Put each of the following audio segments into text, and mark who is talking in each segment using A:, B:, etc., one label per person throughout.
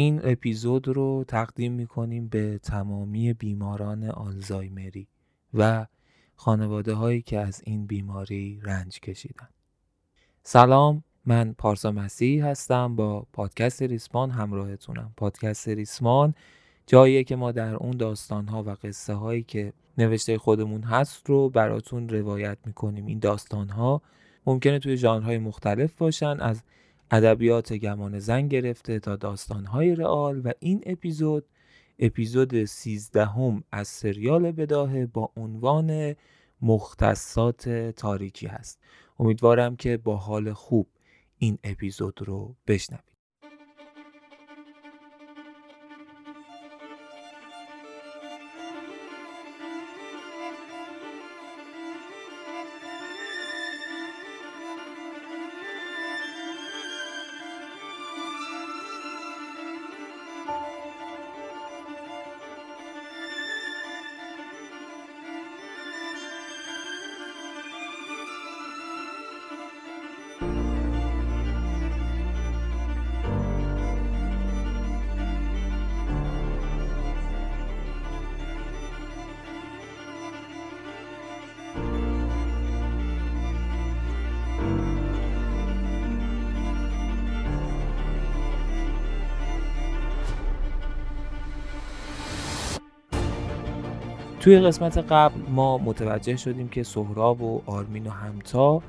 A: این اپیزود رو تقدیم می‌کنیم به تمامی بیماران آلزایمری و خانواده هایی که از این بیماری رنج کشیدن. سلام من پارسا مسیح هستم. با پادکست ریسمان همراهتونم. پادکست ریسمان جاییه که ما در اون داستان ها و قصه هایی که نوشته خودمون هست رو براتون روایت می‌کنیم. این داستان ها ممکنه توی ژانرهای مختلف باشن از ادبیات گمان زن گرفته تا داستانهای رئال و این اپیزود اپیزود سیزدهم از سریال بداهه با عنوان مختصات تاریکی هست. امیدوارم که با حال خوب این اپیزود رو بشنوید. توی قسمت قبل ما متوجه شدیم که سهراب و آرمین و همتا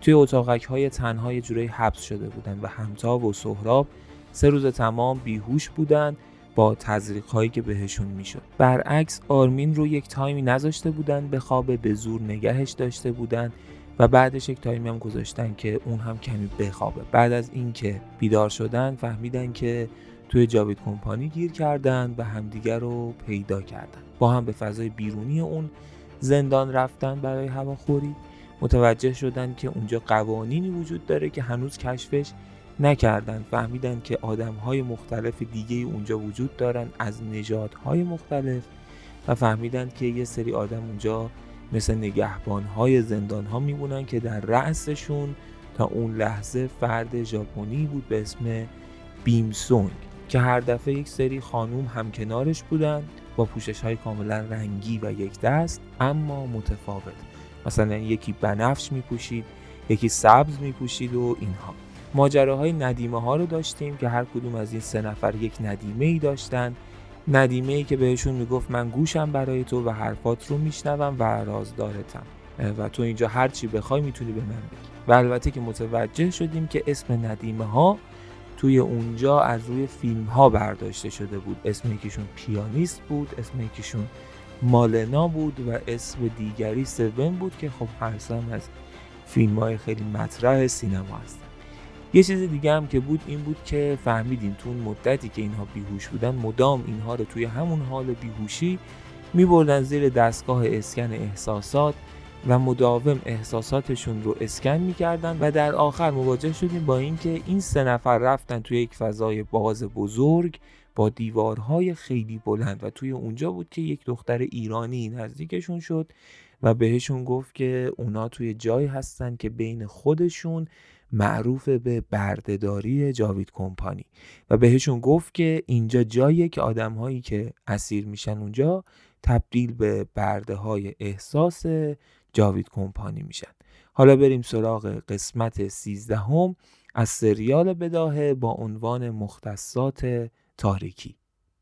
A: توی اتاقک های تنهای جوری حبس شده بودن و همتا و سهراب سه روز تمام بیهوش بودن با تزریق هایی که بهشون می‌شد. برعکس آرمین رو یک تایمی نذاشته بودن به خوابه به زور نگهش داشته بودن و بعدش یک تایمی هم گذاشتن که اون هم کمی بخوابه. بعد از اینکه بیدار شدن فهمیدن که توی جاوید کمپانی گیر کردن و همدیگر رو پیدا کردن. با هم به فضای بیرونی اون زندان رفتن برای هواخوری. متوجه شدن که اونجا قوانینی وجود داره که هنوز کشفش نکردن. فهمیدن که آدم های مختلف دیگه اونجا وجود دارن از نژادهای مختلف. و فهمیدن که یه سری آدم اونجا مثل نگهبان های زندان ها میمونن که در رأسشون تا اون لحظه فرد ژاپنی بود به اسم بیمسونگ که هر دفعه یک سری خانوم هم کنارش بودن با پوشش های کاملا رنگی و یک دست اما متفاوت. مثلا یکی بنفش می پوشید یکی سبز می پوشید و اینها. ماجراهای ندیمه ها رو داشتیم که هر کدوم از این سه نفر یک ندیمه ای داشتن. ندیمه ای که بهشون می‌گفت من گوشم برای تو و حرفات رو میشنوم و رازدارتم. و تو اینجا هر چی بخوای می‌تونی به من بگی. و البته که متوجه شدیم که اسم ندیمه ها توی اونجا از روی فیلم ها برداشته شده بود. اسم یکیشون پیانیست بود اسم یکیشون مالنا بود و اسم دیگری سون بود که خب هر از فیلم های خیلی مطرح سینما هستن. یه چیز دیگه هم که بود این بود که فهمیدیم تو اون مدتی که اینها بیهوش بودن مدام اینها رو توی همون حال بیهوشی می زیر دستگاه اسکن احساسات و مداوم احساساتشون رو اسکن می‌کردن و در آخر مواجه شدیم با اینکه این سه نفر رفتن توی یک فضای باز بزرگ با دیوارهای خیلی بلند و توی اونجا بود که یک دختر ایرانی نزدیکشون شد و بهشون گفت که اونا توی جایی هستن که بین خودشون معروف به بردهداری جاوید کمپانی. و بهشون گفت که اینجا جاییه که آدمهایی که اسیر میشن اونجا تبدیل به برده های احساس جاوید کمپانی میشن. حالا بریم سراغ قسمت سیزدهم از سریال بداهه با عنوان مختصات تاریکی.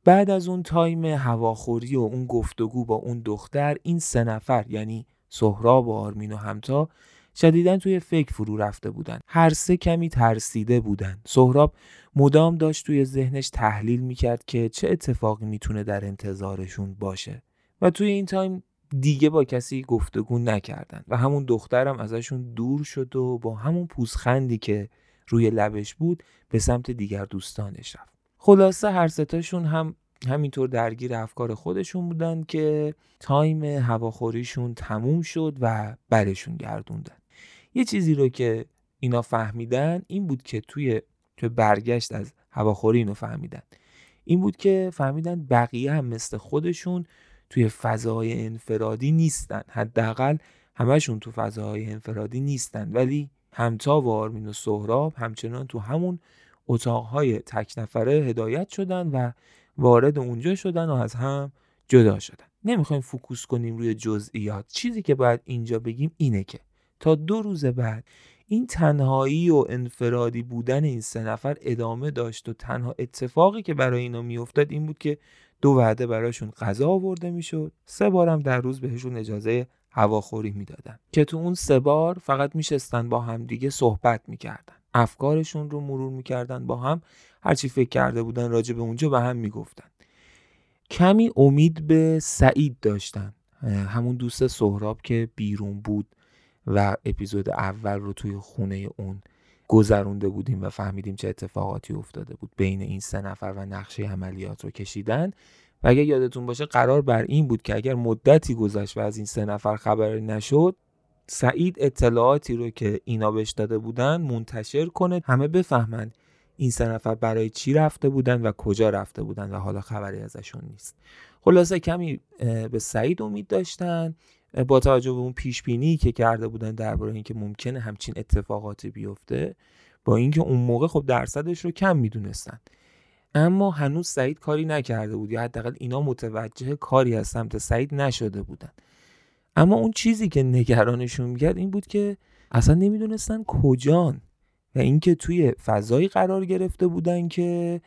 A: بعد از اون تایم هواخوری و اون گفتگو با اون دختر این سه نفر یعنی سهراب و آرمین و همتا شدیدا توی فکر فرو رفته بودن. هر سه کمی ترسیده بودن. سهراب مدام داشت توی ذهنش تحلیل می‌کرد که چه اتفاقی می‌تونه در انتظارشون باشه. و توی این time دیگه با کسی گفتگو نکردن و همون دخترم ازشون دور شد و با همون پوزخندی که روی لبش بود به سمت دیگر دوستانش رفت. خلاصه هر ستاشون هم همینطور درگیر افکار خودشون بودن که time هواخوریشون تموم شد و برشون گردوندن. یه چیزی رو که اینا فهمیدن این بود که توی تو برگشت از هواخوری اینو فهمیدن. این بود که فهمیدن بقیه هم مثل خودشون توی فضاهای انفرادی نیستن. حداقل همشون تو فضاهای انفرادی نیستن. ولی همتا و آرمین و سهراب همچنان تو همون اتاقهای تک نفره هدایت شدن و وارد اونجا شدن و از هم جدا شدن. نمی‌خوایم فوکوس کنیم روی جزئیات. چیزی که باید اینجا بگیم اینه که تا دو روز بعد این تنهایی و انفرادی بودن این سه نفر ادامه داشت و تنها اتفاقی که برای اینا میافتاد این بود که دو وعده براشون غذا آورده می‌شد. سه بارم در روز بهشون اجازه هواخوری می‌دادن. که تو اون سه بار فقط میشستن با هم دیگه صحبت می‌کردن. افکارشون رو مرور می‌کردن با هم. هرچی فکر کرده بودن راجع به اونجا به هم می‌گفتن. کمی امید به سعید داشتن. همون دوست سهراب که بیرون بود و اپیزود اول رو توی خونه اون گذرونده بودیم و فهمیدیم چه اتفاقاتی افتاده بود بین این سه نفر و نقشه عملیات رو کشیدن. و اگر یادتون باشه قرار بر این بود که اگر مدتی گذشت و از این سه نفر خبری نشد سعید اطلاعاتی رو که اینا بهش داده بودن منتشر کنه همه بفهمند این سه نفر برای چی رفته بودن و کجا رفته بودن و حالا خبری ازشون نیست. خلاصه کمی به سعید امید داشتن. با توجه به اون پیش بینی که کرده بودن درباره اینکه ممکنه همچین اتفاقاتی بیفته با اینکه اون موقع خب درصدش رو کم می‌دونستن. اما هنوز سعید کاری نکرده بود یا حداقل اینا متوجه کاری از سمت سعید نشده بودن. اما اون چیزی که نگرانشون می‌کرد این بود که اصلا نمی‌دونستن کجان و اینکه توی فضایی قرار گرفته بودن که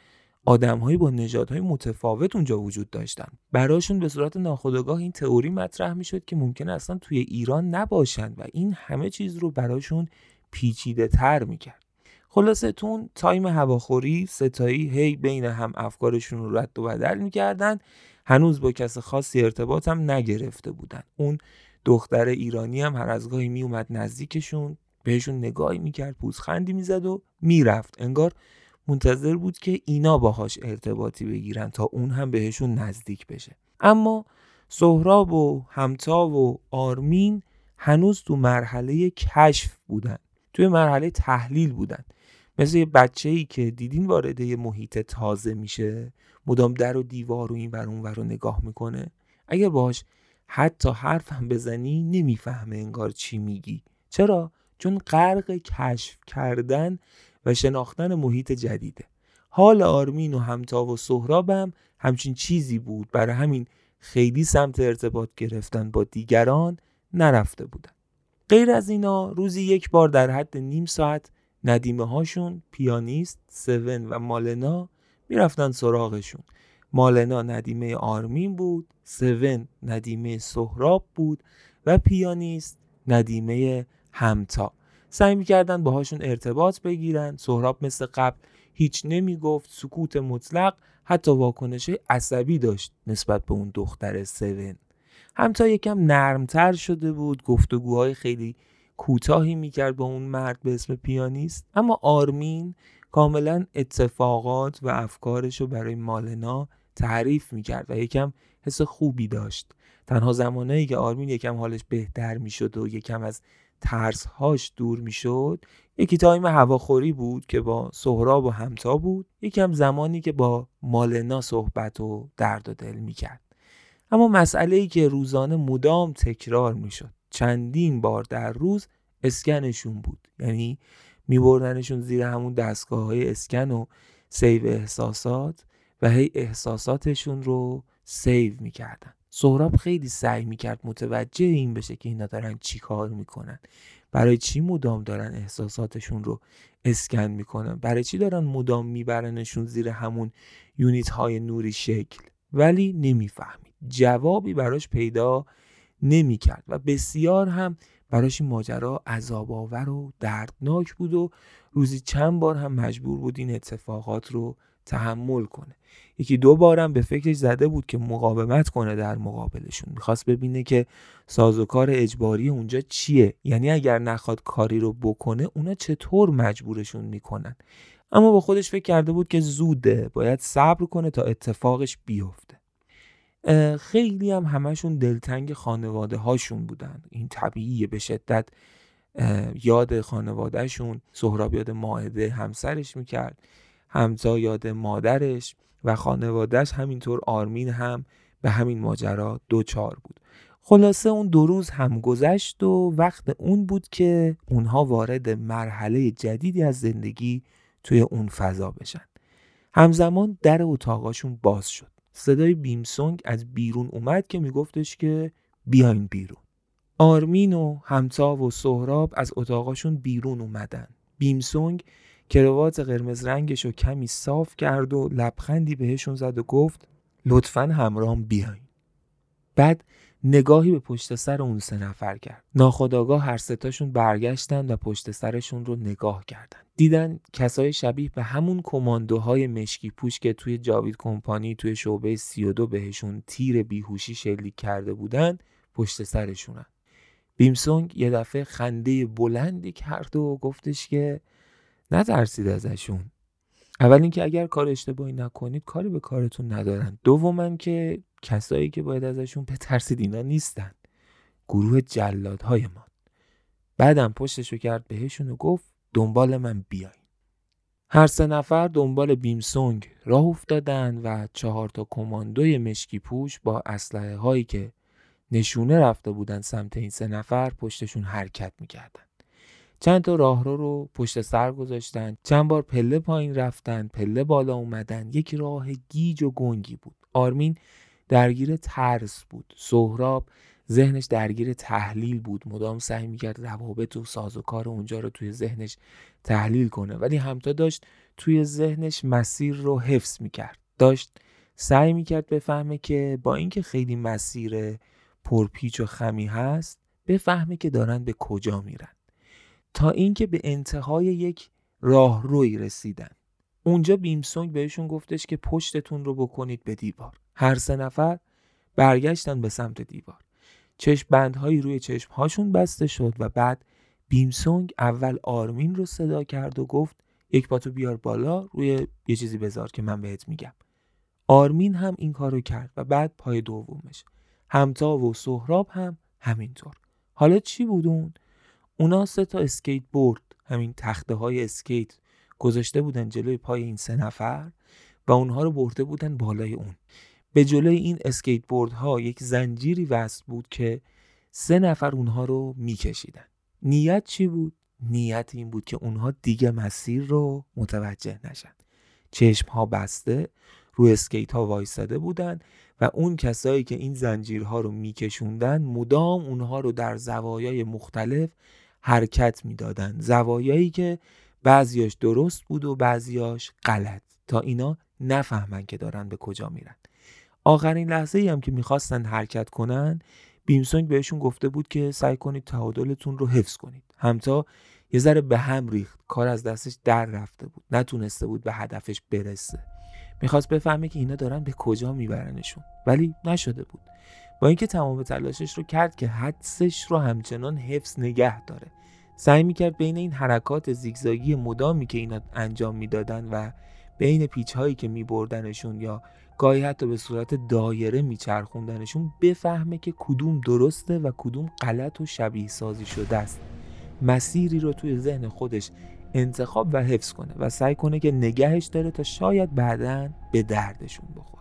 A: آدمهایی با نژادهای متفاوت اونجا وجود داشتن. براشون به صورت ناخودآگاه این تئوری مطرح می‌شد که ممکن اصلا توی ایران نباشند و این همه چیز رو براشون پیچیده تر می‌کرد. خلاصه تون تایم هواخوری ستایی هی بین هم افکارشون رو رد و بدل می‌کردن. هنوز با کس خاصی ارتباط هم نگرفته بودن. اون دختر ایرانی هم هر از گاهی میومد نزدیکشون بهشون نگاهی می‌کرد پوزخندی می‌زد و می‌رفت. انگار منتظر بود که اینا باهاش ارتباطی بگیرن تا اون هم بهشون نزدیک بشه. اما سهراب و همتا و آرمین هنوز تو مرحله کشف بودن توی مرحله تحلیل بودن. مثل یه بچه ای که دیدین وارد یه محیط تازه میشه مدام در و دیوار و این ور اون رو نگاه می‌کنه؟ اگر باش حتی حرف هم بزنی نمی‌فهمه انگار چی میگی. چرا؟ چون غرق کشف کردن و شناختن محیط جدیده. حال آرمین و همتا و سهرابم همچین چیزی بود. برای همین خیلی سمت ارتباط گرفتن با دیگران نرفته بودن. غیر از اینا روزی یک بار در حد نیم ساعت ندیمه هاشون پیانیست سون و مالنا می‌رفتن سراغشون. مالنا ندیمه آرمین بود سون ندیمه سهراب بود و پیانیست ندیمه همتا. سعی می‌کردن باهاشون ارتباط بگیرن. سهراب مثل قبل هیچ نمی‌گفت سکوت مطلق حتی واکنش عصبی داشت نسبت به اون دختر سون. همتا یکم نرمتر شده بود گفتگوهای خیلی کوتاهی می‌کرد با اون مرد به اسم پیانیست. اما آرمین کاملا اتفاقات و افکارش رو برای مالنا تعریف می‌کرد و یکم حس خوبی داشت. تنها زمانهایی که آرمین یکم حالش بهتر می‌شد و یکم از ترسهاش دور می‌شد یکی تایم هواخوری بود که با سهراب و همتا بود یکم زمانی که با مالنا صحبت و درد و دل می‌کرد. اما مسئله ای که روزانه مدام تکرار می‌شد. چندین بار در روز اسکنشون بود. یعنی میبردنشون زیر همون دستگاه های اسکن و save احساسات و هی احساساتشون رو save می‌کردن. سهراب خیلی سعی می‌کرد متوجه این بشه که اینا دارن چی کار می‌کنن. برای چی مدام دارن احساساتشون رو اسکن می‌کنن؟ برای چی دارن مدام میبرنشون زیر همون unit های نوری شکل؟ ولی نمی‌فهمید. جوابی براش پیدا نمی‌کرد و بسیار هم براش این ماجرا عذاب آور و دردناک بود و روزی چند بار هم مجبور بود این اتفاقات رو تحمل کنه. یکی دو بارم به فکرش زده بود که مقاومت کنه در مقابلشون. می‌خواست ببینه که سازوکار اجباری اونجا چیه. یعنی اگر نخواد کاری رو بکنه اونا چطور مجبورشون می‌کنن؟ اما با خودش فکر کرده بود که زوده باید صبر کنه تا اتفاقش بیفته. خیلی هم همشون دلتنگ خانواده هاشون بودن. این طبیعیه به شدت. یاد خانوادهشون سهراب یاد ماهده همسرش می‌کرد. همزا یاد مادرش و خانوادهش همینطور آرمین هم به همین ماجرا دوچار بود. خلاصه اون دو روز هم گذشت و وقت اون بود که اونها وارد مرحله جدیدی از زندگی توی اون فضا بشن. همزمان در اتاقاشون باز شد. صدای بیمسونگ از بیرون اومد که میگفتش که بیاین بیرون. آرمین و همتا و سهراب از اتاقاشون بیرون اومدن. بیمسونگ کروات قرمز رنگش رو کمی صاف کرد و لبخندی بهشون زد و گفت لطفا همرام بیاین. بعد نگاهی به پشت سر اون سه نفر کرد. ناخداگاه هر ستاشون برگشتن و پشت سرشون رو نگاه کردن. دیدن کسای شبیه به همون کماندوهای مشکی پوش که توی جاوید کمپانی توی شعبه 32 بهشون تیر بیهوشی شلیک کرده بودن پشت سرشونن. بیمسونگ یه دفعه خنده بلندی کرد و گفتش که نترسید ازشون. اول اینکه اگر کار اشتباهی نکنید کاری به کارتون ندارن. دومم که کسایی که باید ازشون بترسید اینا نیستن. گروه جلادهای ما بعدم پشتشو کرد بهشون و گفت دنبال من بیاین. هر سه نفر دنبال بیمسونگ راه افتادن و چهار تا کماندوی مشکی پوش با اسلحه هایی که نشونه رفته بودن سمت این سه نفر پشتشون حرکت می‌کردن. چند تا راهرو رو پشت سر گذاشتن چند بار پله پایین رفتن پله بالا اومدن. یک راه گیج و گنگی بود. آرمین درگیر ترس بود. سهراب ذهنش درگیر تحلیل بود. مدام سعی می‌کرد روابط و سازوکار اونجا رو توی ذهنش تحلیل کنه. ولی همتا داشت توی ذهنش مسیر رو حفظ می‌کرد. داشت سعی می‌کرد بفهمه که با اینکه خیلی مسیر پرپیچ و خمی هست بفهمه که دارن به کجا میرن. تا اینکه به انتهای یک راهروی رسیدن. اونجا بیمسونگ بهشون گفتش که پشتتون رو بکنید به دیوار. هر سه نفر برگشتن به سمت دیوار. چشم بندهایی روی چشم هاشون بسته شد و بعد بیمسونگ اول آرمین رو صدا کرد و گفت یک پاتو بیار بالا روی یه چیزی بذار که من بهت میگم. آرمین هم این کارو کرد و بعد پای دومش. همتا و سهراب هم همینطور. حالا چی بود اون؟ اونا سه تا اسکیت بورد همین تخته های اسکیت گذاشته بودن جلوی پای این سه نفر و اونها رو برده بودن بالای اون. به جلوی این اسکیت بورد ها یک زنجیری وصل بود که سه نفر اونها رو میکشیدن. نیت چی بود؟ نیت این بود که اونها دیگه مسیر رو متوجه نشن. چشم ها بسته روی اسکیت ها وایستاده بودن و اون کسایی که این زنجیرها رو میکشوندن مدام اونها رو در زوایای مختلف حرکت می‌دادن. زوایایی که بعضیاش درست بود و بعضیاش غلط. تا اینا نفهمن که دارن به کجا میرن. آخرین لحظه ای هم که می‌خواستن حرکت کنن بیمسونگ بهشون گفته بود که سعی کنید تعادلتون رو حفظ کنید. همتا یه ذره به هم ریخت. کار از دستش در رفته بود. نتونسته بود به هدفش برسه. می‌خواست بفهمه که اینا دارن به کجا میبرنشون. ولی نشده بود. با اینکه تمام تلاشش رو کرد که حدسش رو همچنان حفظ نگه داره. سعی می‌کرد بین این حرکات زیگزاگی مدامی که اینا انجام می‌دادن و بین پیچ هایی که میبردنشون یا گاهی حتی به صورت دایره میچرخوندنشون بفهمه که کدوم درسته و کدوم غلط و شبیه سازی شده است. مسیری رو توی ذهن خودش انتخاب و حفظ کنه و سعی کنه که نگهش داره تا شاید بعدا به دردشون بخوره.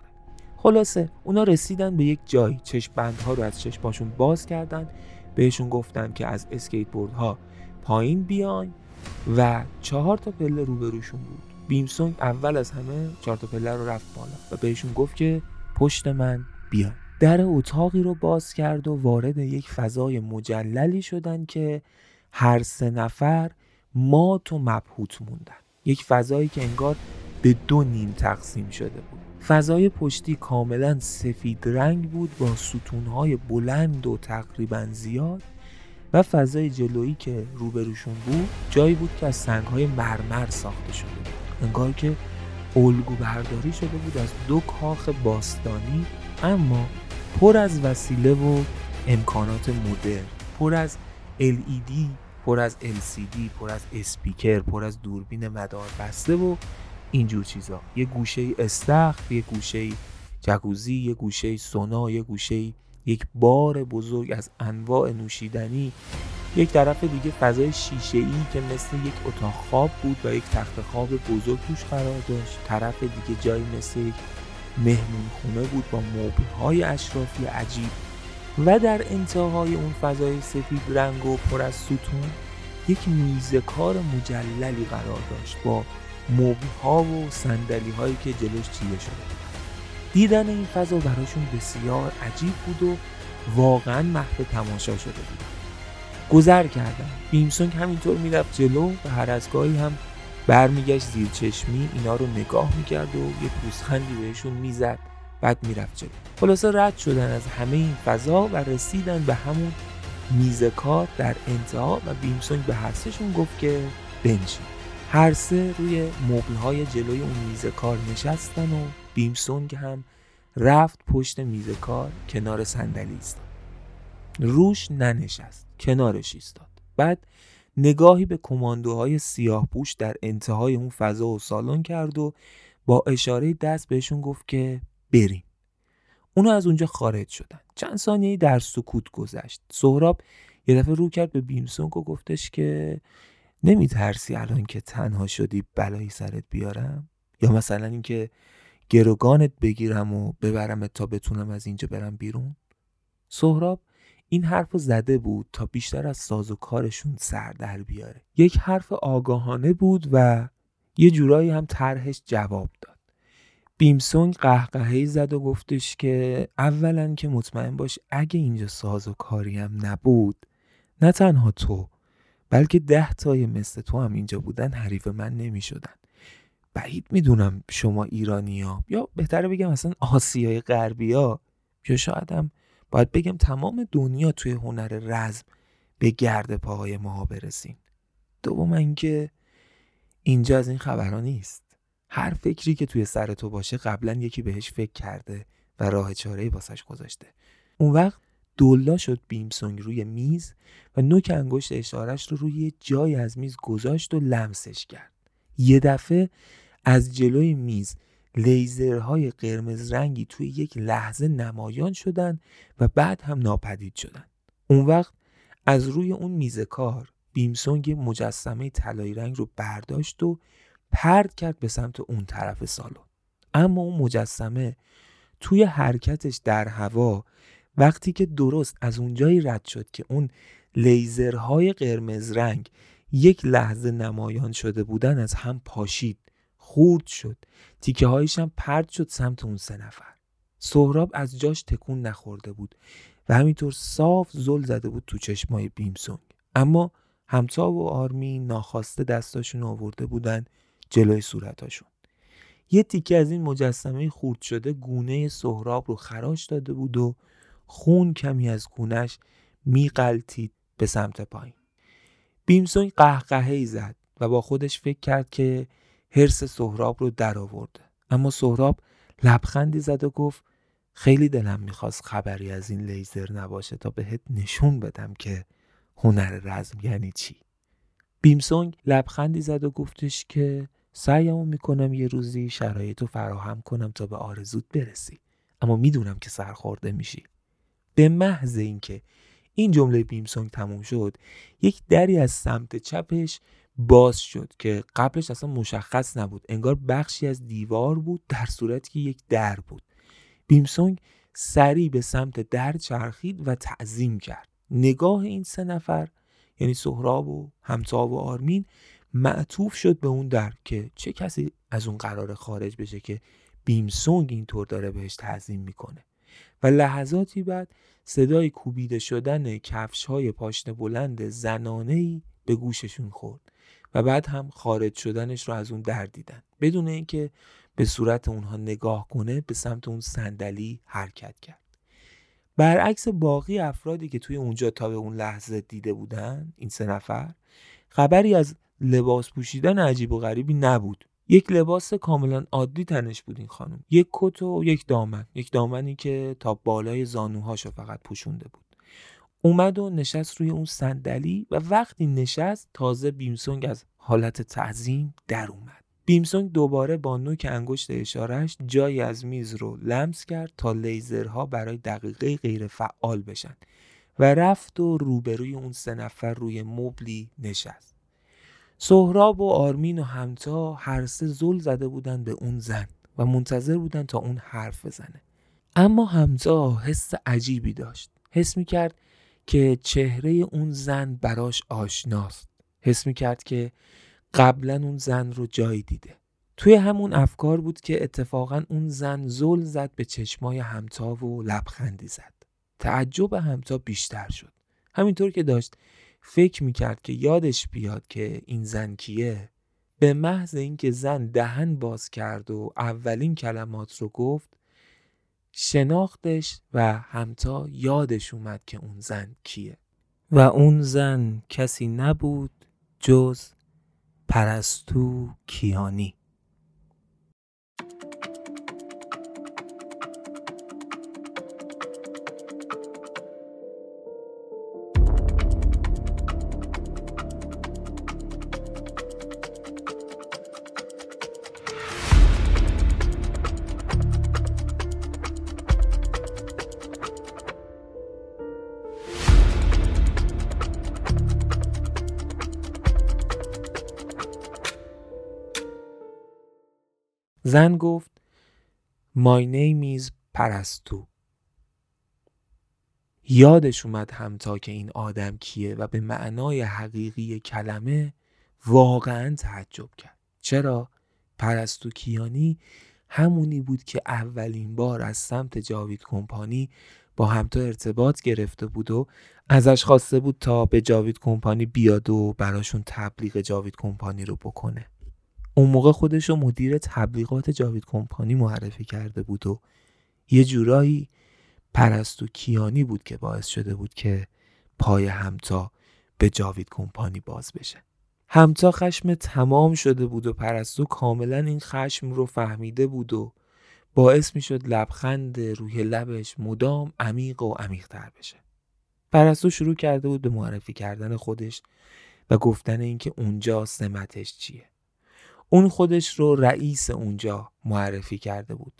A: خلاصه اونا رسیدن به یک جای. چشم بندها رو از چشماشون باز کردن. بهشون گفتن که از اسکیت ها پایین بیاین و چهار تا پله روبروشون بود. بیمسونگ اول از همه چهار تا پله رو رفت بالا و بهشون گفت که پشت من بیاین در اتاقی رو باز کرد و وارد یک فضای مجللی شدن که هر سه نفر مات و مبهوت موندن. یک فضایی که انگار به دو نیم تقسیم شده بود. فضای پشتی کاملا سفید رنگ بود با ستونهای بلند و تقریبا زیاد و فضای جلویی که روبروشون بود جایی بود که از سنگهای مرمر ساخته شده بود. انگار که الگو برداری شده بود از دو کاخ باستانی اما پر از وسیله و امکانات مدرن. پر از LED پر از LCD پر از اسپیکر پر از دوربین مدار بسته و اینجور چیزا. یه گوشه استخر یه گوشه جکوزی یه گوشه سونا یه گوشه یک بار بزرگ از انواع نوشیدنی. یک طرف دیگه فضای شیشه ای که مثل یک اتاق خواب بود و یک تخت خواب بزرگ توش قرار داشت. طرف دیگه جایی مثل یک مهمون خونه بود با مبل های اشرافی عجیب. و در انتهای اون فضای سفید رنگ و پر از ستون یک میزکار مجللی قرار داشت با مبل ها و صندلی هایی که جلوش چیده شده. دیدن این فضا براشون بسیار عجیب بود و واقعا محو تماشا شده بود. گذر کردن. بیمسونگ همینطور می‌رفت جلو و هر از گاهی هم برمیگشت زیر چشمی اینا رو نگاه می‌کرد و یه پوزخندی بهشون می‌زد. بعد می‌رفت جلو. خلاصه رد شدن از همه این فضا و رسیدن به همون میز کار در انتها و بیمسونگ به هر گفت که بنشین. هر سه روی های جلوی اون میز کار نشستن و بیمسونگ هم رفت پشت میز کار کنار صندلی ایستاد. روش ننشست کنارش ایستاد. بعد نگاهی به کماندوهای سیاه پوش در انتهای اون فضا و سالن کرد و با اشاره دست بهشون گفت که بریم. اونو از اونجا خارج شدن. چند ثانیه در سکوت گذشت. سهراب یه دفعه رو کرد به بیمسونگ و گفتش که نمی ترسی الان که تنها شدی بلایی سرت بیارم؟ یا مثلا اینکه گروگانت بگیرم و ببرم تا بتونم از اینجا برم بیرون؟ سهراب این حرف زده بود تا بیشتر از ساز و کارشون سر در بیاره. یک حرف آگاهانه بود و یه جورایی هم طرحش جواب داد. بیمسونگ قهقهی زد و گفتش که اولا که مطمئن باش اگه اینجا ساز و کاری هم نبود نه تنها تو بلکه ده تای مثل تو هم اینجا بودن حریف من نمی شدن بعید می‌دونم شما ایرانی ها یا بهتره بگم اصلا آسیای غربی ها یا شاید هم باید بگم تمام دنیا توی هنر رزم به گرد پاهای ماها برسین. دوم اینکه اینجا از این خبرها نیست. هر فکری که توی سر تو باشه قبلا یکی بهش فکر کرده و راه چاره واسش گذاشته. اون وقت دولا شد بیمسونگ روی میز و نوک انگشت اشارش رو روی جای از میز گذاشت و لمسش کرد. یه دفعه از جلوی میز لیزرهای قرمز رنگی توی یک لحظه نمایان شدن و بعد هم ناپدید شدن. اون وقت از روی اون میز کار بیمسونگ مجسمه طلایی رنگ رو برداشت و پرد کرد به سمت اون طرف سالن. اما اون مجسمه توی حرکتش در هوا وقتی که درست از اونجایی رد شد که اون لیزرهای قرمز رنگ یک لحظه نمایان شده بودن از هم پاشید خورد شد تیکه هایش هم پرد شد سمت اون سه نفر. سهراب از جاش تکون نخورده بود و همینطور صاف زل زده بود تو چشمای بیمسونگ. اما همتا و آرمی ناخواسته دستاشون آورده بودن جلوی صورتاشون. یه تیکه از این مجسمه خورد شده گونه سهراب رو خراش داده بود و خون کمی از گونش میقلتید به سمت پایین. بیمسونگ قهقهی زد و با خودش فکر کرد که حرس سهراب رو در آورده. اما سهراب لبخندی زد و گفت خیلی دلم می‌خواست خبری از این لیزر نباشه تا بهت نشون بدم که هنر رزم یعنی چی. بیمسونگ لبخندی زد و گفتش که سعیمو می‌کنم یه روزی شرایط رو فراهم کنم تا به آرزوت برسی. اما می‌دونم که سرخورده میشی. به محض اینکه این جمله بیمسونگ تموم شد یک دری از سمت چپش باز شد که قبلش اصلا مشخص نبود. انگار بخشی از دیوار بود در صورتی که یک در بود. بیمسونگ سریع به سمت در چرخید و تعظیم کرد. نگاه این سه نفر یعنی سهراب و همتا و آرمین معطوف شد به اون در که چه کسی از اون قرار خارج بشه که بیمسونگ اینطور داره بهش تعظیم می‌کنه. و لحظاتی بعد صدای کوبیده شدن کفش های پاشنه بلند زنانه به گوششون خورد و بعد هم خارج شدنش رو از اون در دیدن. بدون اینکه به صورت اونها نگاه کنه به سمت اون صندلی حرکت کرد. برعکس باقی افرادی که توی اونجا تا به اون لحظه دیده بودن این سه نفر خبری از لباس پوشیدن عجیب و غریبی نبود. یک لباس کاملا عادی تنش بود این خانم. یک کت و یک دامن. یک دامنی که تا بالای زانوهاشو فقط پوشونده بود. اومد و نشست روی اون صندلی و وقتی نشست تازه بیمسونگ از حالت تعظیم در اومد. بیمسونگ دوباره با نوک انگشت اشارش جایی از میز رو لمس کرد تا لیزرها برای دقیقه غیر فعال بشن و رفت و روبروی اون سه نفر روی مبلی نشست. سهراب و آرمین و همتا هر سه زل زده بودن به اون زن و منتظر بودن تا اون حرف بزنه. اما همتا حس عجیبی داشت. حس می‌کرد که چهره اون زن براش آشناست. حس می‌کرد که قبلا اون زن رو جایی دیده. توی همون افکار بود که اتفاقا اون زن زل زد به چشمای همتا و لبخندی زد. تعجب همتا بیشتر شد. همینطور که داشت فکر می‌کرد که یادش بیاد که این زن کیه. به محض اینکه زن دهن باز کرد و اولین کلمات رو گفت شناختش و همتا یادش اومد که اون زن کیه. و اون زن کسی نبود جز پرستو کیانی. زن گفت My name is پرستو. یادش اومد همتا که این آدم کیه و به معنای حقیقی کلمه واقعا تعجب کرد. چرا؟ پرستو کیانی همونی بود که اولین بار از سمت جاوید کمپانی با همتا ارتباط گرفته بود و ازش خواسته بود تا به جاوید کمپانی بیاد و براشون تبلیغ جاوید کمپانی رو بکنه. اون موقع خودش رو مدیر تبلیغات جاوید کمپانی معرفی کرده بود و یه جورایی پرستو کیانی بود که باعث شده بود که پای همتا به جاوید کمپانی باز بشه. همتا خشم تمام شده بود و پرستو کاملا این خشم رو فهمیده بود و باعث می شد لبخند روی لبش مدام عمیق و عمیقتر بشه. پرستو شروع کرده بود به معرفی کردن خودش و گفتن اینکه اونجا سمتش چیه. اون خودش رو رئیس اونجا معرفی کرده بود.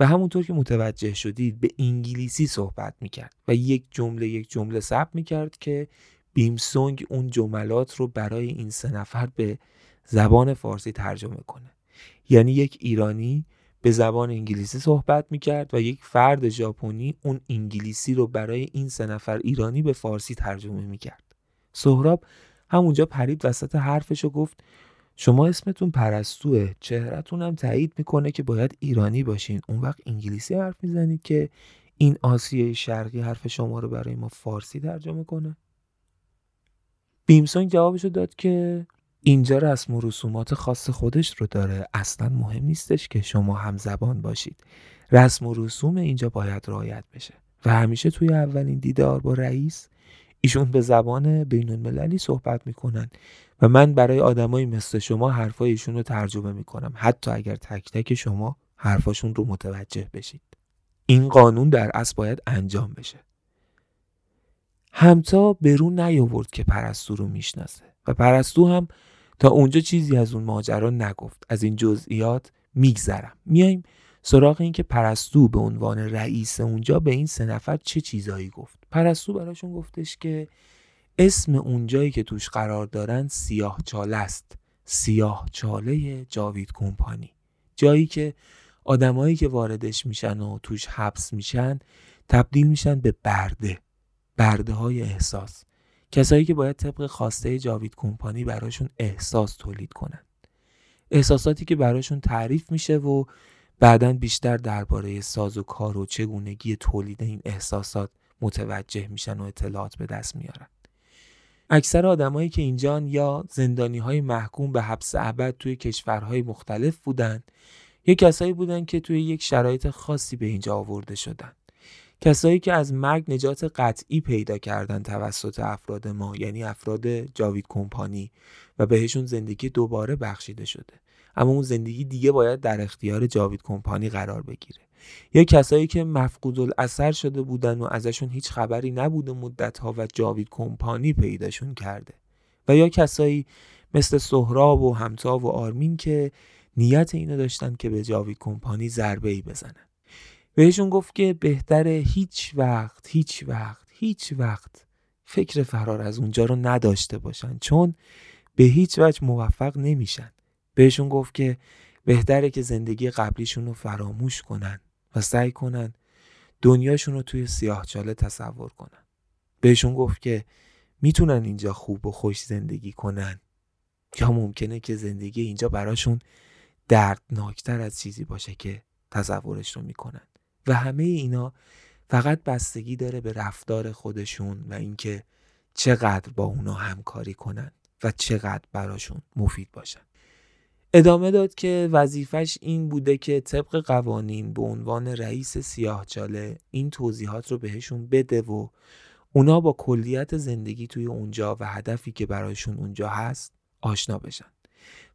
A: و همونطور که متوجه شدید به انگلیسی صحبت می‌کرد و یک جمله یک جمله ثبت می‌کرد که بیمسونگ اون جملات رو برای این سه نفر به زبان فارسی ترجمه کنه. یعنی یک ایرانی به زبان انگلیسی صحبت می‌کرد و یک فرد ژاپنی اون انگلیسی رو برای این سه نفر ایرانی به فارسی ترجمه می‌کرد. سهراب همونجا پرید وسط حرفش و گفت شما اسمتون پرستوه. چهرتون هم تایید می‌کنه که باید ایرانی باشین. اون وقت انگلیسی حرف می‌زنید که این آسیای شرقی حرف شما رو برای ما فارسی ترجمه کنه. بیمسونگ جوابشو داد که اینجا رسم و رسومات خاص خودش رو داره. اصلا مهم نیستش که شما هم زبان باشید. رسم و رسوم اینجا باید رعایت بشه. و همیشه توی اولین دیدار با رئیس ایشون به زبان بین المللی صحبت می‌کنن. و من برای آدمایی مثل شما حرفای ایشون رو ترجمه می‌کنم حتی اگر تک تک شما حرفاشون رو متوجه بشید. این قانون در اصل باید انجام بشه. همتا برون نیاورد که پرستو رو می‌شناسه و پرستو هم تا اونجا چیزی از اون ماجرا نگفت. از این جزئیات میگذرم. میایم سراغ این که پرستو به عنوان رئیس اونجا به این سه نفر چه چیزایی گفت. پرستو براشون گفتش که اسم اونجایی که توش قرار دارن سیاه چاله است. سیاه چاله جاوید کمپانی. جایی که آدمایی که واردش میشن و توش حبس میشن تبدیل میشن به برده. برده های احساس. کسایی که باید طبق خواسته جاوید کمپانی براشون احساس تولید کنن. احساساتی که براشون تعریف میشه و بعدا بیشتر درباره ساز و کار و چگونگی تولید این احساسات متوجه میشن و اطلاعات به دست میارن. اکثر آدمایی که اینجان یا زندانی های محکوم به حبس ابد توی کشورهای مختلف بودن یا کسایی بودن که توی یک شرایط خاصی به اینجا آورده شدن. کسایی که از مرگ نجات قطعی پیدا کردن توسط افراد ما یعنی افراد جاوید کمپانی و بهشون زندگی دوباره بخشیده شده. اما اون زندگی دیگه باید در اختیار جاوید کمپانی قرار بگیره. یا کسایی که مفقود الاثر شده بودن و ازشون هیچ خبری نبوده مدت ها و جاوید کمپانی پیداشون کرده. و یا کسایی مثل سهراب و همتا و آرمین که نیت اینو داشتن که به جاوید کمپانی ضربه ای بزنن. بهشون گفت که بهتره هیچ وقت هیچ وقت هیچ وقت فکر فرار از اونجا رو نداشته باشن چون به هیچ وجه موفق نمیشن. بهشون گفت که بهتره که زندگی قبلیشون رو فراموش کنن. و سعی کنن دنیاشون رو توی سیاهچاله تصور کنن. بهشون گفت که می‌تونن اینجا خوب و خوش زندگی کنن. یا ممکنه که زندگی اینجا براشون دردناکتر از چیزی باشه که تصورش رو می‌کنن. و همه اینا فقط بستگی داره به رفتار خودشون و اینکه چقدر با اونا همکاری کنن و چقدر براشون مفید باشن. ادامه داد که وظیفش این بوده که طبق قوانین به عنوان رئیس سیاهچاله این توضیحات رو بهشون بده و اونا با کلیت زندگی توی اونجا و هدفی که برایشون اونجا هست آشنا بشن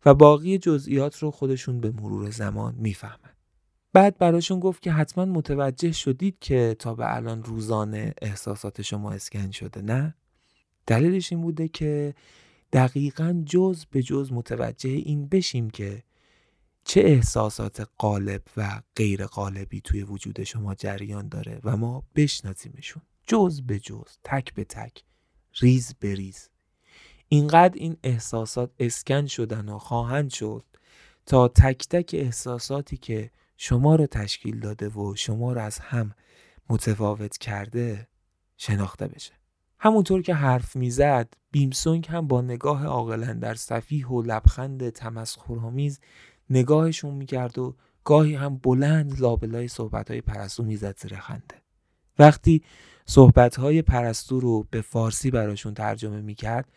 A: و باقی جزئیات رو خودشون به مرور زمان می‌فهمن. بعد براشون گفت که حتما متوجه شدید که تا به الان روزانه احساسات شما اسکن شده نه؟ دلیلش این بوده که دقیقا جز به جز متوجه این بشیم که چه احساسات قالب و غیر قالبی توی وجود شما جریان داره و ما بشناسیمشون. جز به جز تک به تک ریز به ریز. اینقدر این احساسات اسکن شدن و خواهند شد تا تک تک احساساتی که شما رو تشکیل داده و شما رو از هم متفاوت کرده شناخته بشه. همونطور که حرف می‌زد بیمسونگ هم با نگاه عاقلا در صفیح و لبخند تمسخرآمیز نگاهشون می‌کرد و گاهی هم بلند لابلای صحبتهای پرستو می‌زد زیر خنده. وقتی صحبتهای پرستو رو به فارسی براشون ترجمه می‌کرد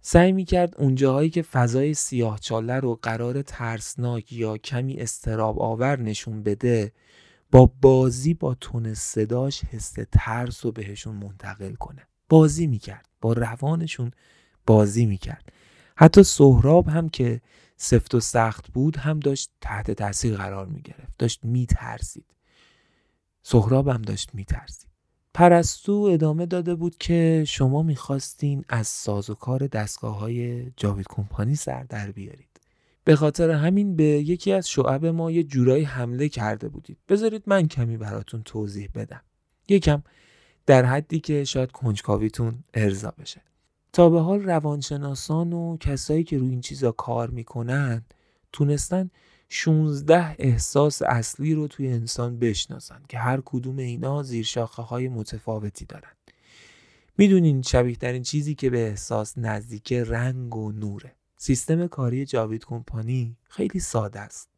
A: سعی می‌کرد اونجاهایی که فضای سیاه چاله رو قرار ترسناک یا کمی استراب آور نشون بده با بازی با تون صداش حس ترس رو بهشون منتقل کنه. بازی می‌کرد. با روانشون بازی می‌کرد. حتی سهراب هم که سفت و سخت بود هم داشت تحت تاثیر قرار می‌گرفت. داشت میترسید. سهراب هم داشت میترسید. پرستو ادامه داده بود که شما می‌خواستین از سازوکار دستگاه های جاوید کمپانی سر در بیارید. به خاطر همین به یکی از شعب ما یه جورایی حمله کرده بودید. بذارید من کمی براتون توضیح بدم. یکم در حدی که شاید کنجکاویتون ارضا بشه. تا به حال روانشناسان و کسایی که روی این چیزا کار می‌کنن تونستن 16 احساس اصلی رو توی انسان بشناسن که هر کدوم اینا زیر شاخه های متفاوتی دارن. می‌دونین شبیه ترین چیزی که به احساس نزدیک رنگ و نوره. سیستم کاری جاوید کمپانی خیلی ساده است.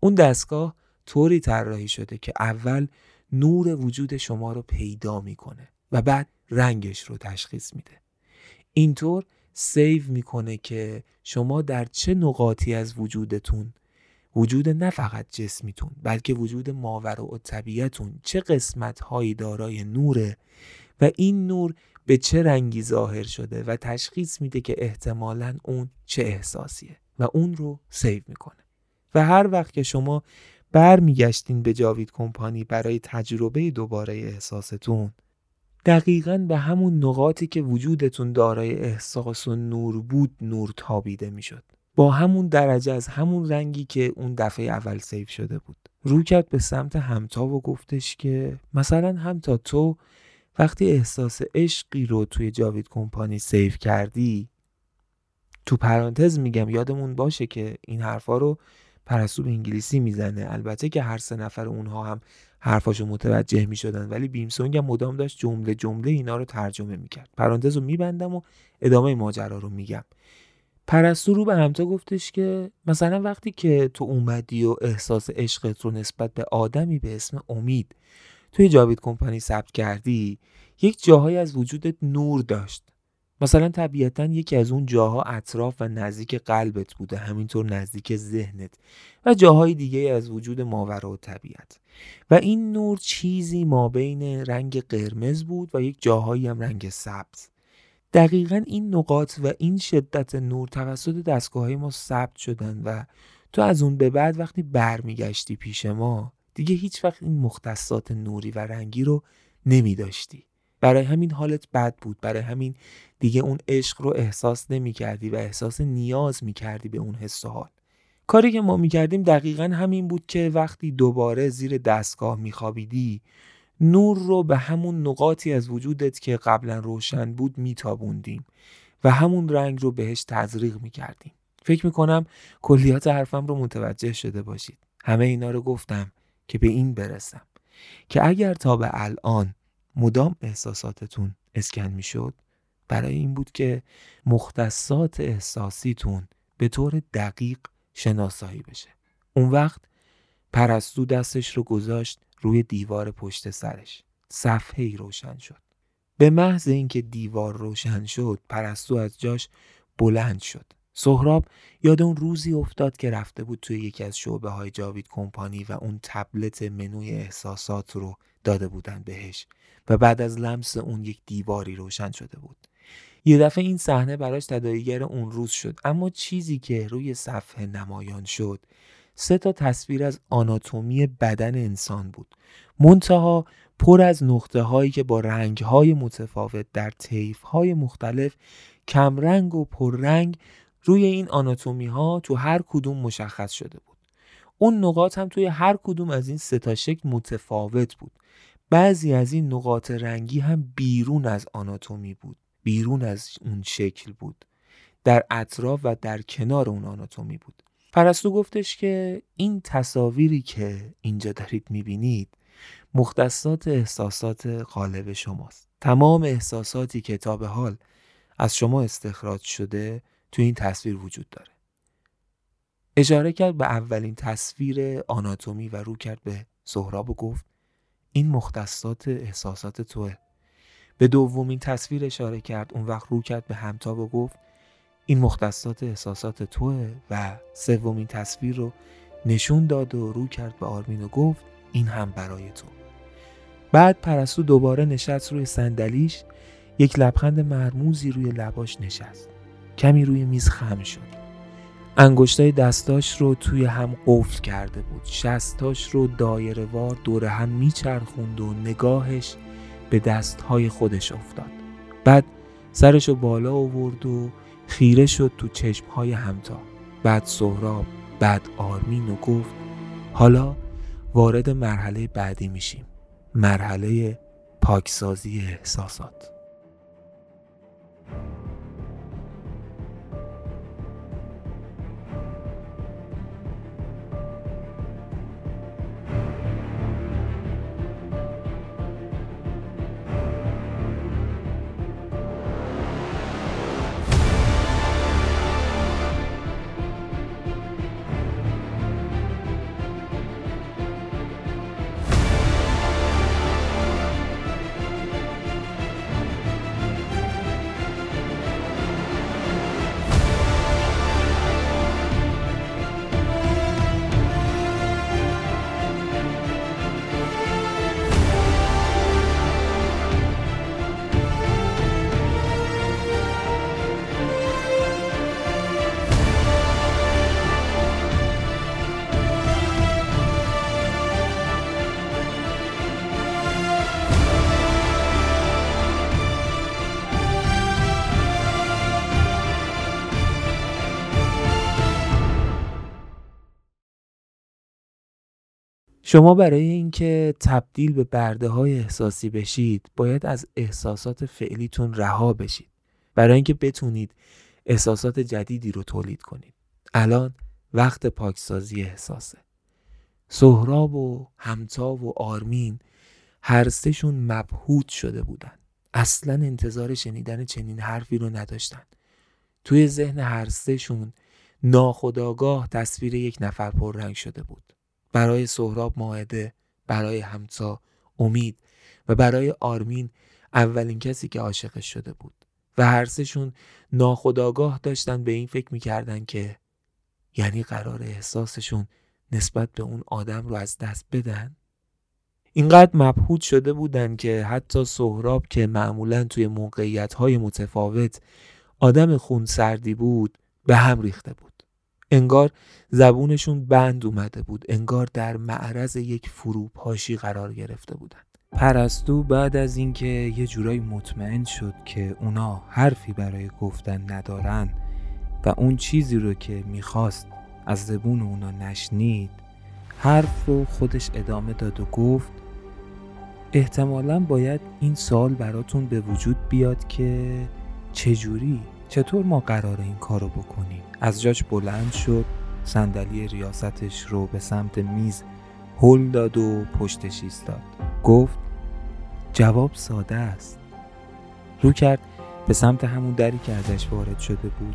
A: اون دستگاه طوری طراحی شده که اول نور وجود شما رو پیدا می‌کنه و بعد رنگش رو تشخیص میده. اینطور سیو می‌کنه که شما در چه نقاطی از وجودتون وجود نه فقط جسمیتون بلکه وجود ماور و طبیعتون چه قسمت هایی دارای نوره و این نور به چه رنگی ظاهر شده و تشخیص میده که احتمالا اون چه احساسیه و اون رو سیو می‌کنه. و هر وقت که شما برمیگشتین به جاوید کمپانی برای تجربه دوباره احساستون. دقیقا به همون نقاطی که وجودتون دارای احساس و نور بود نور تابیده می‌شد. با همون درجه از همون رنگی که اون دفعه اول سیف شده بود. رو کرد به سمت همتا و گفتش که مثلا همتا تو وقتی احساس عشقی رو توی جاوید کمپانی سیف کردی تو پرانتز میگم یادمون باشه که این حرفا رو پرستو به انگلیسی می‌زنه. البته که هر سه نفر اونها هم حرفاشو متوجه می‌شدن ولی بیمسونگ هم مدام داشت جمله جمله اینا رو ترجمه می‌کرد. پرانتز رو میبندم و ادامه ماجرا رو میگم. پرستو رو به همتا گفتش که مثلا وقتی که تو اومدی و احساس عشقت رو نسبت به آدمی به اسم امید توی جاوید کمپانی ثبت کردی یک جاهایی از وجودت نور داشت. مثلا طبیعتا یکی از اون جاها اطراف و نزدیک قلبت بوده همینطور نزدیک ذهنت و جاهای دیگه از وجود ماورا و طبیعت. و این نور چیزی ما بین رنگ قرمز بود و یک جاهایی هم رنگ سبز. دقیقا این نقاط و این شدت نور توسط دستگاه ما ثبت شدن و تو از اون به بعد وقتی برمیگشتی پیش ما دیگه هیچ وقت این مختصات نوری و رنگی رو نمی داشتی برای همین حالت بد بود. برای همین دیگه اون عشق رو احساس نمی کردی و احساس نیاز می کردی به اون حس و حال. کاری که ما می کردیم دقیقا همین بود که وقتی دوباره زیر دستگاه می خوابیدی نور رو به همون نقاطی از وجودت که قبلا روشن بود میتابوندیم و همون رنگ رو بهش تزریق می‌کردیم. فکر می‌کنم کلیات حرفم رو متوجه شده باشید. همه اینا رو گفتم که به این برسم که اگر تا به الان مدام احساساتتون اسکن می‌شد؟ برای این بود که مختصات احساسیتون به طور دقیق شناسایی بشه. اون وقت پرستو دستش رو گذاشت روی دیوار پشت سرش. صفحه ای روشن شد. به محض اینکه دیوار روشن شد پرستو از جاش بلند شد. سهراب یاد اون روزی افتاد که رفته بود توی یکی از شعبه های جاوید کمپانی و اون تبلت منوی احساسات رو داده بودن بهش و بعد از لمس اون یک دیواری روشن شده بود. یه دفعه این صحنه براش تداعیگر اون روز شد اما چیزی که روی صفحه نمایان شد سه تا تصویر از آناتومی بدن انسان بود. منتها پر از نقطه هایی که با رنگ های متفاوت در طیف های مختلف کمرنگ و پررنگ روی این آناتومی ها تو هر کدوم مشخص شده بود. اون نقاط هم توی هر کدوم از این سه تا شکل متفاوت بود. بعضی از این نقاط رنگی هم بیرون از آناتومی بود بیرون از اون شکل بود. در اطراف و در کنار اون آناتومی بود. پرستو گفتش که این تصاویری که اینجا دارید می‌بینید مختصات احساسات غالب شماست. تمام احساساتی که تا به حال از شما استخراج شده تو این تصویر وجود داره. اشاره کرد به اولین تصویر آناتومی و رو کرد به سهراب و گفت این مختصات احساسات توه. به دومین تصویر اشاره کرد اون وقت رو کرد به همتا و گفت این مختصات احساسات توه و سومین تصویر رو نشون داد و رو کرد به آرمین و گفت این هم برای تو. بعد پرستو دوباره نشست روی صندلیش یک لبخند مرموزی روی لباش نشست. کمی روی میز خم شد. انگشتای دستاش رو توی هم قفل کرده بود. شستاش رو دایره وار دور هم میچرخوند و نگاهش به دستهای خودش افتاد. بعد سرش رو بالا آورد و خیره شد تو چشمهای همتا. بعد سهراب بعد آرمین و گفت حالا وارد مرحله بعدی میشیم. مرحله پاکسازی احساسات. شما برای اینکه تبدیل به برده های احساسی بشید باید از احساسات فعلیتون رها بشید. برای اینکه بتونید احساسات جدیدی رو تولید کنید. الان وقت پاکسازی احساسه. سهراب و همتا و آرمین هر سهشون مبهوت شده بودن. اصلا انتظار شنیدن چنین حرفی رو نداشتن. توی ذهن هر سهشون ناخداگاه تصویر یک نفر پررنگ شده بود. برای سهراب ماعده برای همتا امید و برای آرمین اولین کسی که عاشقش شده بود و هر سهشون ناخداگاه داشتن به این فکر می‌کردن که یعنی قرار احساسشون نسبت به اون آدم رو از دست بدن؟ اینقدر مبهود شده بودن که حتی سهراب که معمولا توی موقعیت های متفاوت آدم خون سردی بود به هم ریخته بود. انگار زبونشون بند اومده بود انگار در معرض یک فروپاشی قرار گرفته بودن. پرستو بعد از اینکه یه جورایی مطمئن شد که اونا حرفی برای گفتن ندارن و اون چیزی رو که می‌خواست از زبون اونا نشنید حرف رو خودش ادامه داد و گفت احتمالا باید این سال براتون به وجود بیاد که چجوری چطور ما قرار این کارو بکنیم؟ از جاش بلند شد صندلی ریاستش رو به سمت میز هل داد و پشتش ایستاد. گفت جواب ساده است. رو کرد به سمت همون دری که ازش وارد شده بود.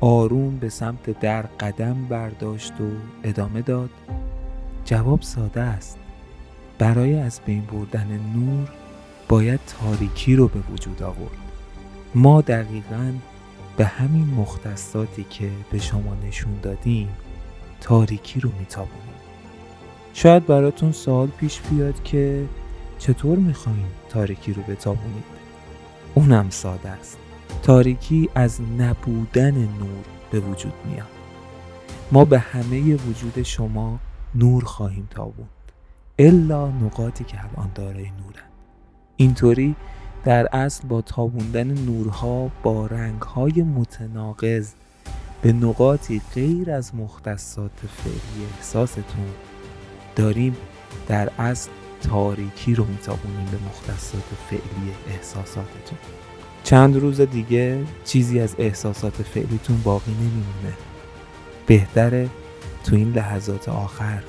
A: آروم به سمت در قدم برداشت و ادامه داد جواب ساده است. برای از بین بردن نور باید تاریکی رو به وجود آورد. ما دقیقا به همین مختصاتی که به شما نشون دادیم تاریکی رو میتابونیم. شاید براتون سوال پیش بیاد که چطور می‌خواین تاریکی رو بتابونید؟ اونم ساده است. تاریکی از نبودن نور به وجود میاد. ما به همه وجود شما نور خواهیم تابوند. الا نقاطی که الان دارای نورن. اینطوری در اصل با تابوندن نورها با رنگهای متناقض به نقاطی غیر از مختصات فعلی احساستون داریم در اصل تاریکی رو میتابونیم به مختصات فعلی احساساتتون. چند روز دیگه چیزی از احساسات فعلیتون باقی نمیمونه. بهتره تو این لحظات آخر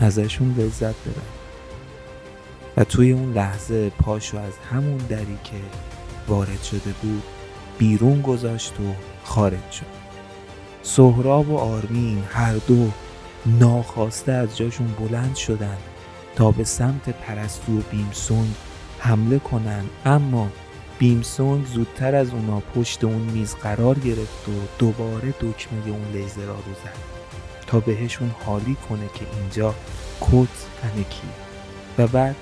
A: ازشون لذت ببرید. و توی اون لحظه پاشو از همون دری که وارد شده بود بیرون گذاشت و خارج شد. سهراب و آرمین هر دو ناخواسته از جاشون بلند شدن تا به سمت پرستو و بیمسونگ حمله کنن اما بیمسونگ زودتر از اونا پشت اون میز قرار گرفت و دوباره دکمه اون لیزر رو زد تا بهشون حالی کنه که اینجا کت تنه و بعد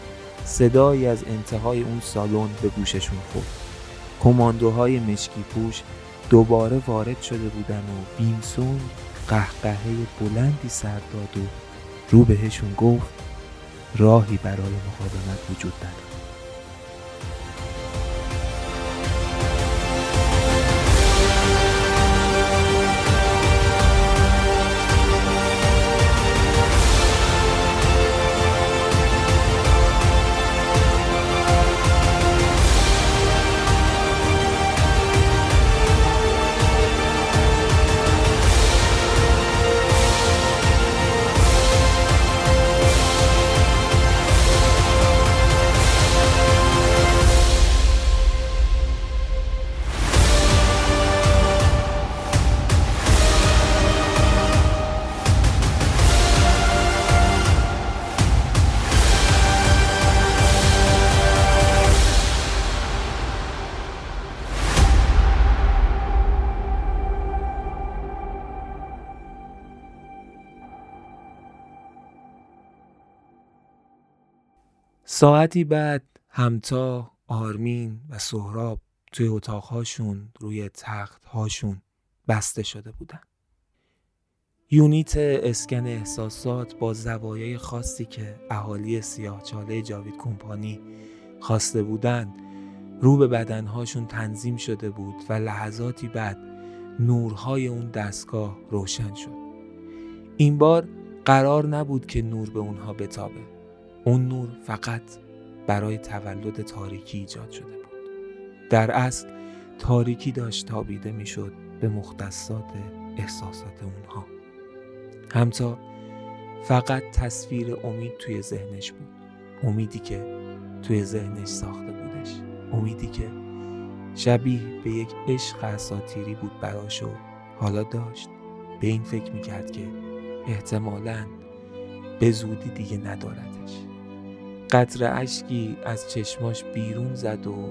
A: صدایی از انتهای اون سالن به گوششون خورد. کماندوهای مشکی پوش دوباره وارد شده بودن و بیمسون قهقهه بلندی سر داد و رو بهشون گفت راهی برای مقاومت وجود داره ساعتی بعد همتا آرمین و سهراب توی اتاقهاشون روی تختهاشون بسته شده بودن. یونیت اسکن احساسات با زوایای خاصی که اهالی چاله جاوید کمپانی خواسته بودن رو به بدنهاشون تنظیم شده بود و لحظاتی بعد نورهای اون دستگاه روشن شد. این بار قرار نبود که نور به اونها بتابه. اون نور فقط برای تولد تاریکی ایجاد شده بود. در اصل تاریکی داشت تابیده می‌شد به مختصات احساسات اونها. همتا فقط تصویر امید توی ذهنش بود. امیدی که توی ذهنش ساخته بودش. امیدی که شبیه به یک عشق اساتیری بود براش و حالا داشت به این فکر می‌کرد که احتمالا به زودی دیگه نداردش. قطر اشکی از چشماش بیرون زد و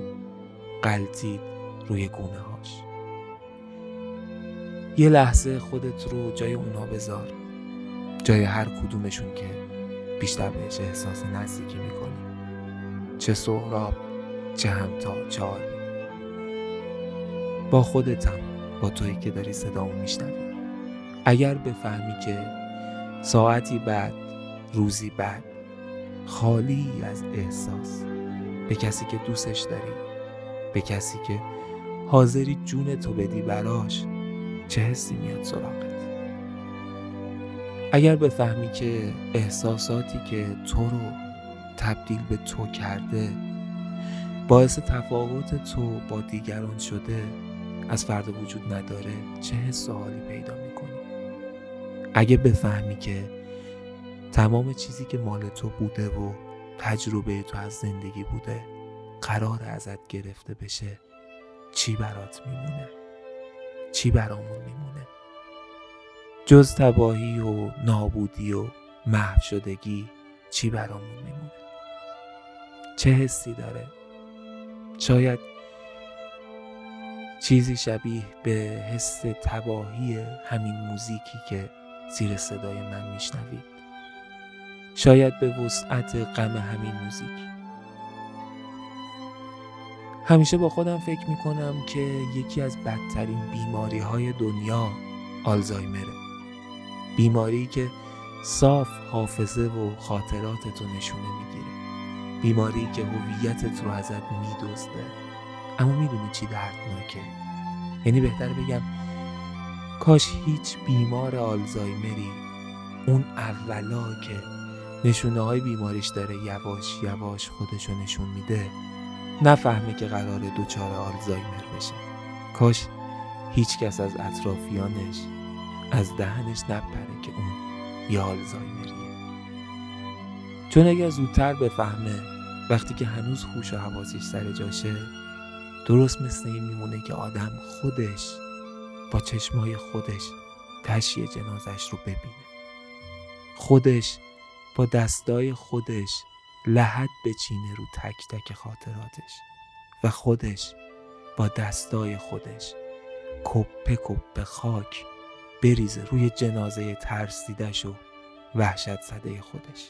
A: قلتید روی گونه هاش یه لحظه خودت رو جای اونا بذار. جای هر کدومشون که بیشتر بهش احساس نزدیکی می‌کنی. چه سهراب چه همتا چه با خودتم با تویی که داری صدامو میشنوی. اگر بفهمی که ساعتی بعد روزی بعد خالی از احساس. به کسی که دوستش داری به کسی که حاضری جون تو بدی براش چه حسی میاد سراغت؟ اگر بفهمی که احساساتی که تو رو تبدیل به تو کرده باعث تفاوت تو با دیگران شده از فرد وجود نداره چه حس پیدا می‌کنی؟ اگه بفهمی که تمام چیزی که مال تو بوده و تجربه تو از زندگی بوده قرار ازت گرفته بشه. چی برات میمونه؟ چی برامون میمونه؟ جز تباهی و نابودی و محو شدگی چی برامون میمونه؟ چه حسی داره؟ شاید چیزی شبیه به حس تباهی همین موزیکی که زیر صدای من میشنوید شاید به وسعت غم همین موزیک. همیشه با خودم فکر می‌کنم که یکی از بدترین بیماری های دنیا آلزایمره. بیماری که صاف حافظه و خاطراتتو نشونه می‌گیره. بیماری که هویتت رو ازت میدزده. اما می‌دونی چی دردناکه. یعنی بهتر بگم کاش هیچ بیمار آلزایمری اون اولا که نشونه های بیماریش داره یواش یواش خودشو نشون میده. نفهمه که قرار دوچار آلزایمر بشه. کاش هیچ کس از اطرافیانش از دهنش نپره که اون یه آلزایمریه. چون اگر زودتر بفهمه وقتی که هنوز خوش و حواسش سر جاشه درست مثل این میمونه که آدم خودش با چشمای خودش تشیه جنازش رو ببینه. خودش با دستای خودش لحد بچینه رو تک تک خاطراتش و خودش با دستای خودش کپه کپه خاک بریزه روی جنازه ترسیدش و وحشت زده خودش.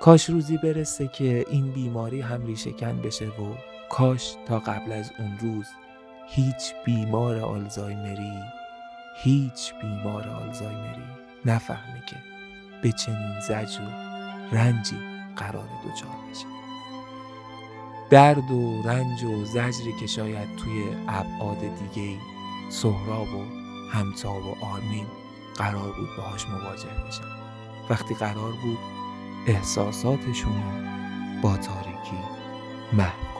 A: کاش روزی برسه که این بیماری هم ریشهکن بشه و کاش تا قبل از اون روز هیچ بیمار آلزایمری هیچ بیمار آلزایمری نفهمه که به چنین زجر و رنجی قرار دوچار بشه درد و رنج و زجری که شاید توی ابعاد دیگه سهراب و همتا و آرمین قرار بود باهاش مواجه بشن. وقتی قرار بود احساساتشون با تاریکی محو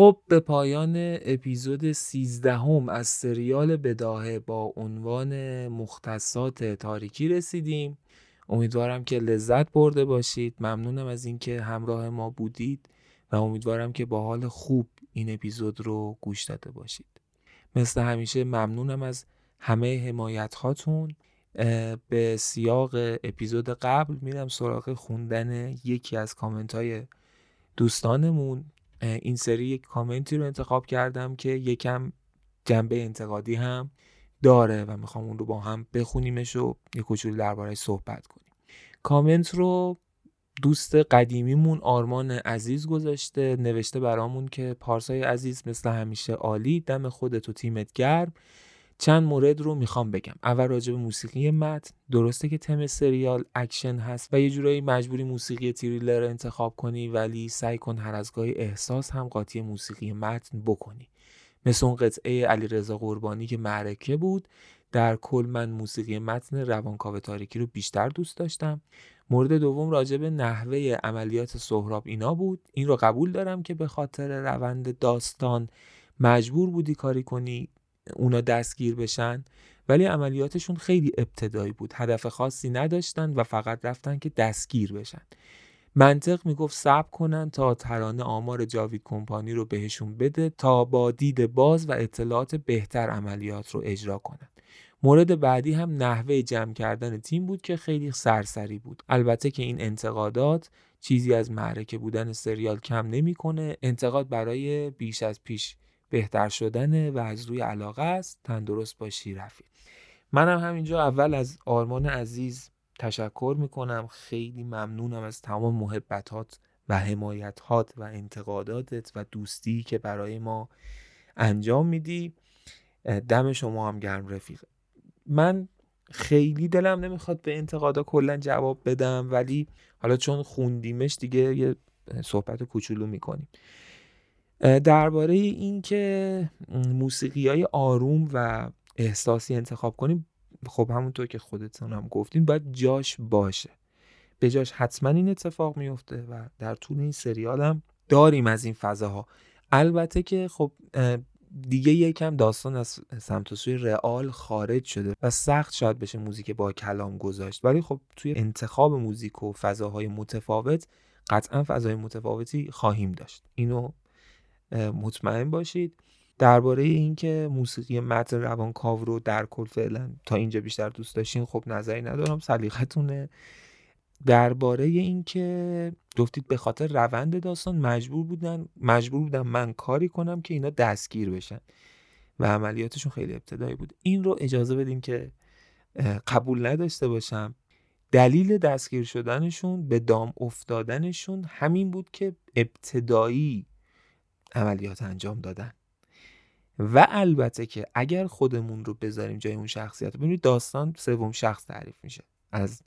A: خب به پایان اپیزود سیزدهم از سریال بداهه با عنوان مختصات تاریکی رسیدیم. امیدوارم که لذت برده باشید. ممنونم از اینکه همراه ما بودید و امیدوارم که با حال خوب این اپیزود رو گوش داده باشید. مثل همیشه ممنونم از همه حمایت هاتون به سیاق اپیزود قبل میرم سراغ خوندن یکی از کامنت های دوستانمون. این سری یک کامنتی رو انتخاب کردم که یکم جنبه انتقادی هم داره و می‌خوام اون رو با هم بخونیمش و یک کوچولو دربارهش صحبت کنیم. کامنت رو دوست قدیمیمون آرمان عزیز گذاشته نوشته برامون که پارسای عزیز مثل همیشه عالی دم خودت و تیمت گرم. چند مورد رو می‌خوام بگم. اول راجع به موسیقی متن درسته که تم سریال اکشن هست و یه جورایی مجبوری موسیقی تریلر انتخاب کنی ولی سعی کن هر از گاهی احساس هم قاطی موسیقی متن بکنی. مثل اون قطعه علیرضا قربانی که معرکه بود در کل من موسیقی متن روانکاو تاریکی رو بیشتر دوست داشتم. مورد دوم راجع به نحوه عملیات سهراب اینا بود. این رو قبول دارم که به خاطر روند داستان مجبور بودی کاری کنی. اونا دستگیر بشن. ولی عملیاتشون خیلی ابتدایی بود. هدف خاصی نداشتن و فقط رفتن که دستگیر بشن. منطق می‌گفت صبر کنن تا ترانه آمار جاوید کمپانی رو بهشون بده تا با دید باز و اطلاعات بهتر عملیات رو اجرا کنن. مورد بعدی هم نحوه جمع کردن تیم بود که خیلی سرسری بود. البته که این انتقادات چیزی از معرکه بودن سریال کم نمی‌کنه. انتقاد برای بیش از پیش بهتر شدن و از روی علاقه است تندرست باشی رفیق. منم همینجا اول از آرمان عزیز تشکر می‌کنم. خیلی ممنونم از تمام محبتات و حمایتات و انتقاداتت و دوستی که برای ما انجام میدی. دم شما هم گرم رفیق. من خیلی دلم نمی‌خواد به انتقادا کلا جواب بدم ولی حالا چون خوندیمش دیگه یه صحبت کوچولو می‌کنیم. درباره این که موسیقی های آروم و احساسی انتخاب کنیم خب همونطور که خودتون هم گفتین باید جاش باشه. به جاش حتما این اتفاق میفته و در طول این سریال هم داریم از این فضاها. البته که خب دیگه یکم داستان از سمت و سوی رئال خارج شده و سخت شاید بشه موزیک با کلام گذاشت. ولی خب توی انتخاب موزیک و فضاهای متفاوت قطعا فضای متفاوتی خواهیم داشت. اینو مطمئن باشید. درباره اینکه موسیقی متن روانکاو رو در کل فعلا تا اینجا بیشتر دوست داشتین خب نظری ندارم سلیقتونه درباره اینکه گفتید به خاطر روند داستان مجبور بودن مجبور بودن من کاری کنم که اینا دستگیر بشن. و عملیاتشون خیلی ابتدایی بود. این رو اجازه بدین که قبول نداشته باشم. دلیل دستگیر شدنشون به دام افتادنشون همین بود که ابتدایی عملیات انجام دادن. و البته که اگر خودمون رو بذاریم جای اون شخصیت ببینید داستان سوم شخص تعریف میشه. از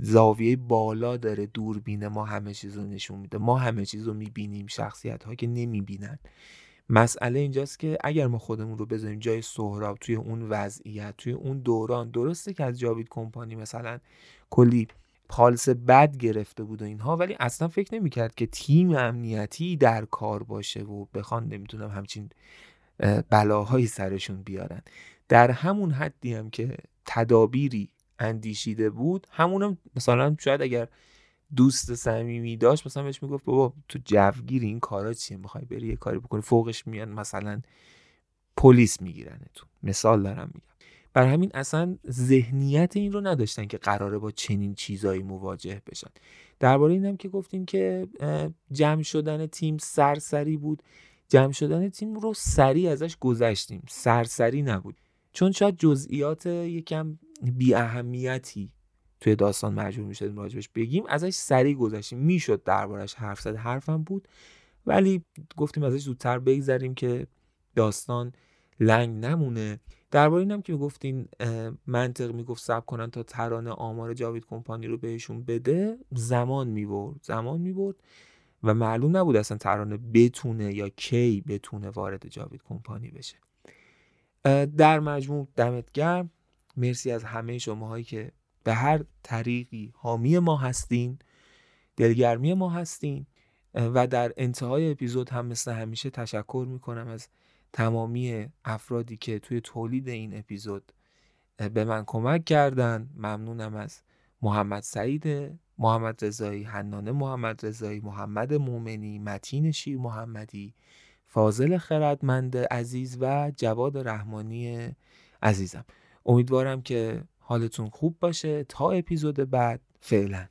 A: زاویه بالا داره دوربین ما همه چیز رو نشون میده. ما همه چیز رو می‌بینیم شخصیت ها که نمی‌بینن. مسئله اینجاست که اگر ما خودمون رو بذاریم جای سهراب توی اون وضعیت توی اون دوران درسته که از جاوید کمپانی مثلا کلی پالس بد گرفته بود و اینها ولی اصلا فکر نمی‌کرد که تیم امنیتی در کار باشه و بخوان نمی‌تونم همچین بلاهایی سرشون بیارن. در همون حدی هم که تدابیری اندیشیده بود همونم مثلا شاید اگر دوست صمیمی داشت مثلا بهش می‌گفت بابا تو جوگیر این کارا چیه؟ می‌خوای بری یه کاری بکنی؟ فوقش میان مثلا پلیس می‌گیرن تو مثال دارم بر همین اصلا ذهنیت این رو نداشتن که قراره با چنین چیزایی مواجه بشن. درباره اینم که گفتیم که جمع شدن تیم سرسری بود. جمع شدن تیم رو سریع ازش گذشتیم. سرسری نبود. چون شاید جزئیات یکم بی اهمیتی توی داستان مجبور می‌شدیم راجبش بگیم ازش سریع گذشتیم. می‌شد دربارش حرف زد حرفم بود. ولی گفتیم ازش زودتر بگذریم که داستان لنگ نمونه. درباره اینم که گفتین منطق می‌گفت سب کنن تا ترانه آمار جاوید کمپانی رو بهشون بده زمان می‌برد زمان می‌برد و معلوم نبود اصلا ترانه بتونه یا کی بتونه وارد جاوید کمپانی بشه. در مجموع دمت گرم. مرسی از همه شماهایی که به هر طریقی حامی ما هستین دلگرمی ما هستین و در انتهای اپیزود هم مثل همیشه تشکر می‌کنم از تمامی افرادی که توی تولید این اپیزود به من کمک کردن ممنونم از محمد سعید محمد رضایی حنانه محمد رضایی محمد مومنی متین شیر محمدی فاضل خردمند عزیز و جواد رحمانی عزیزم. امیدوارم که حالتون خوب باشه. تا اپیزود بعد فعلا.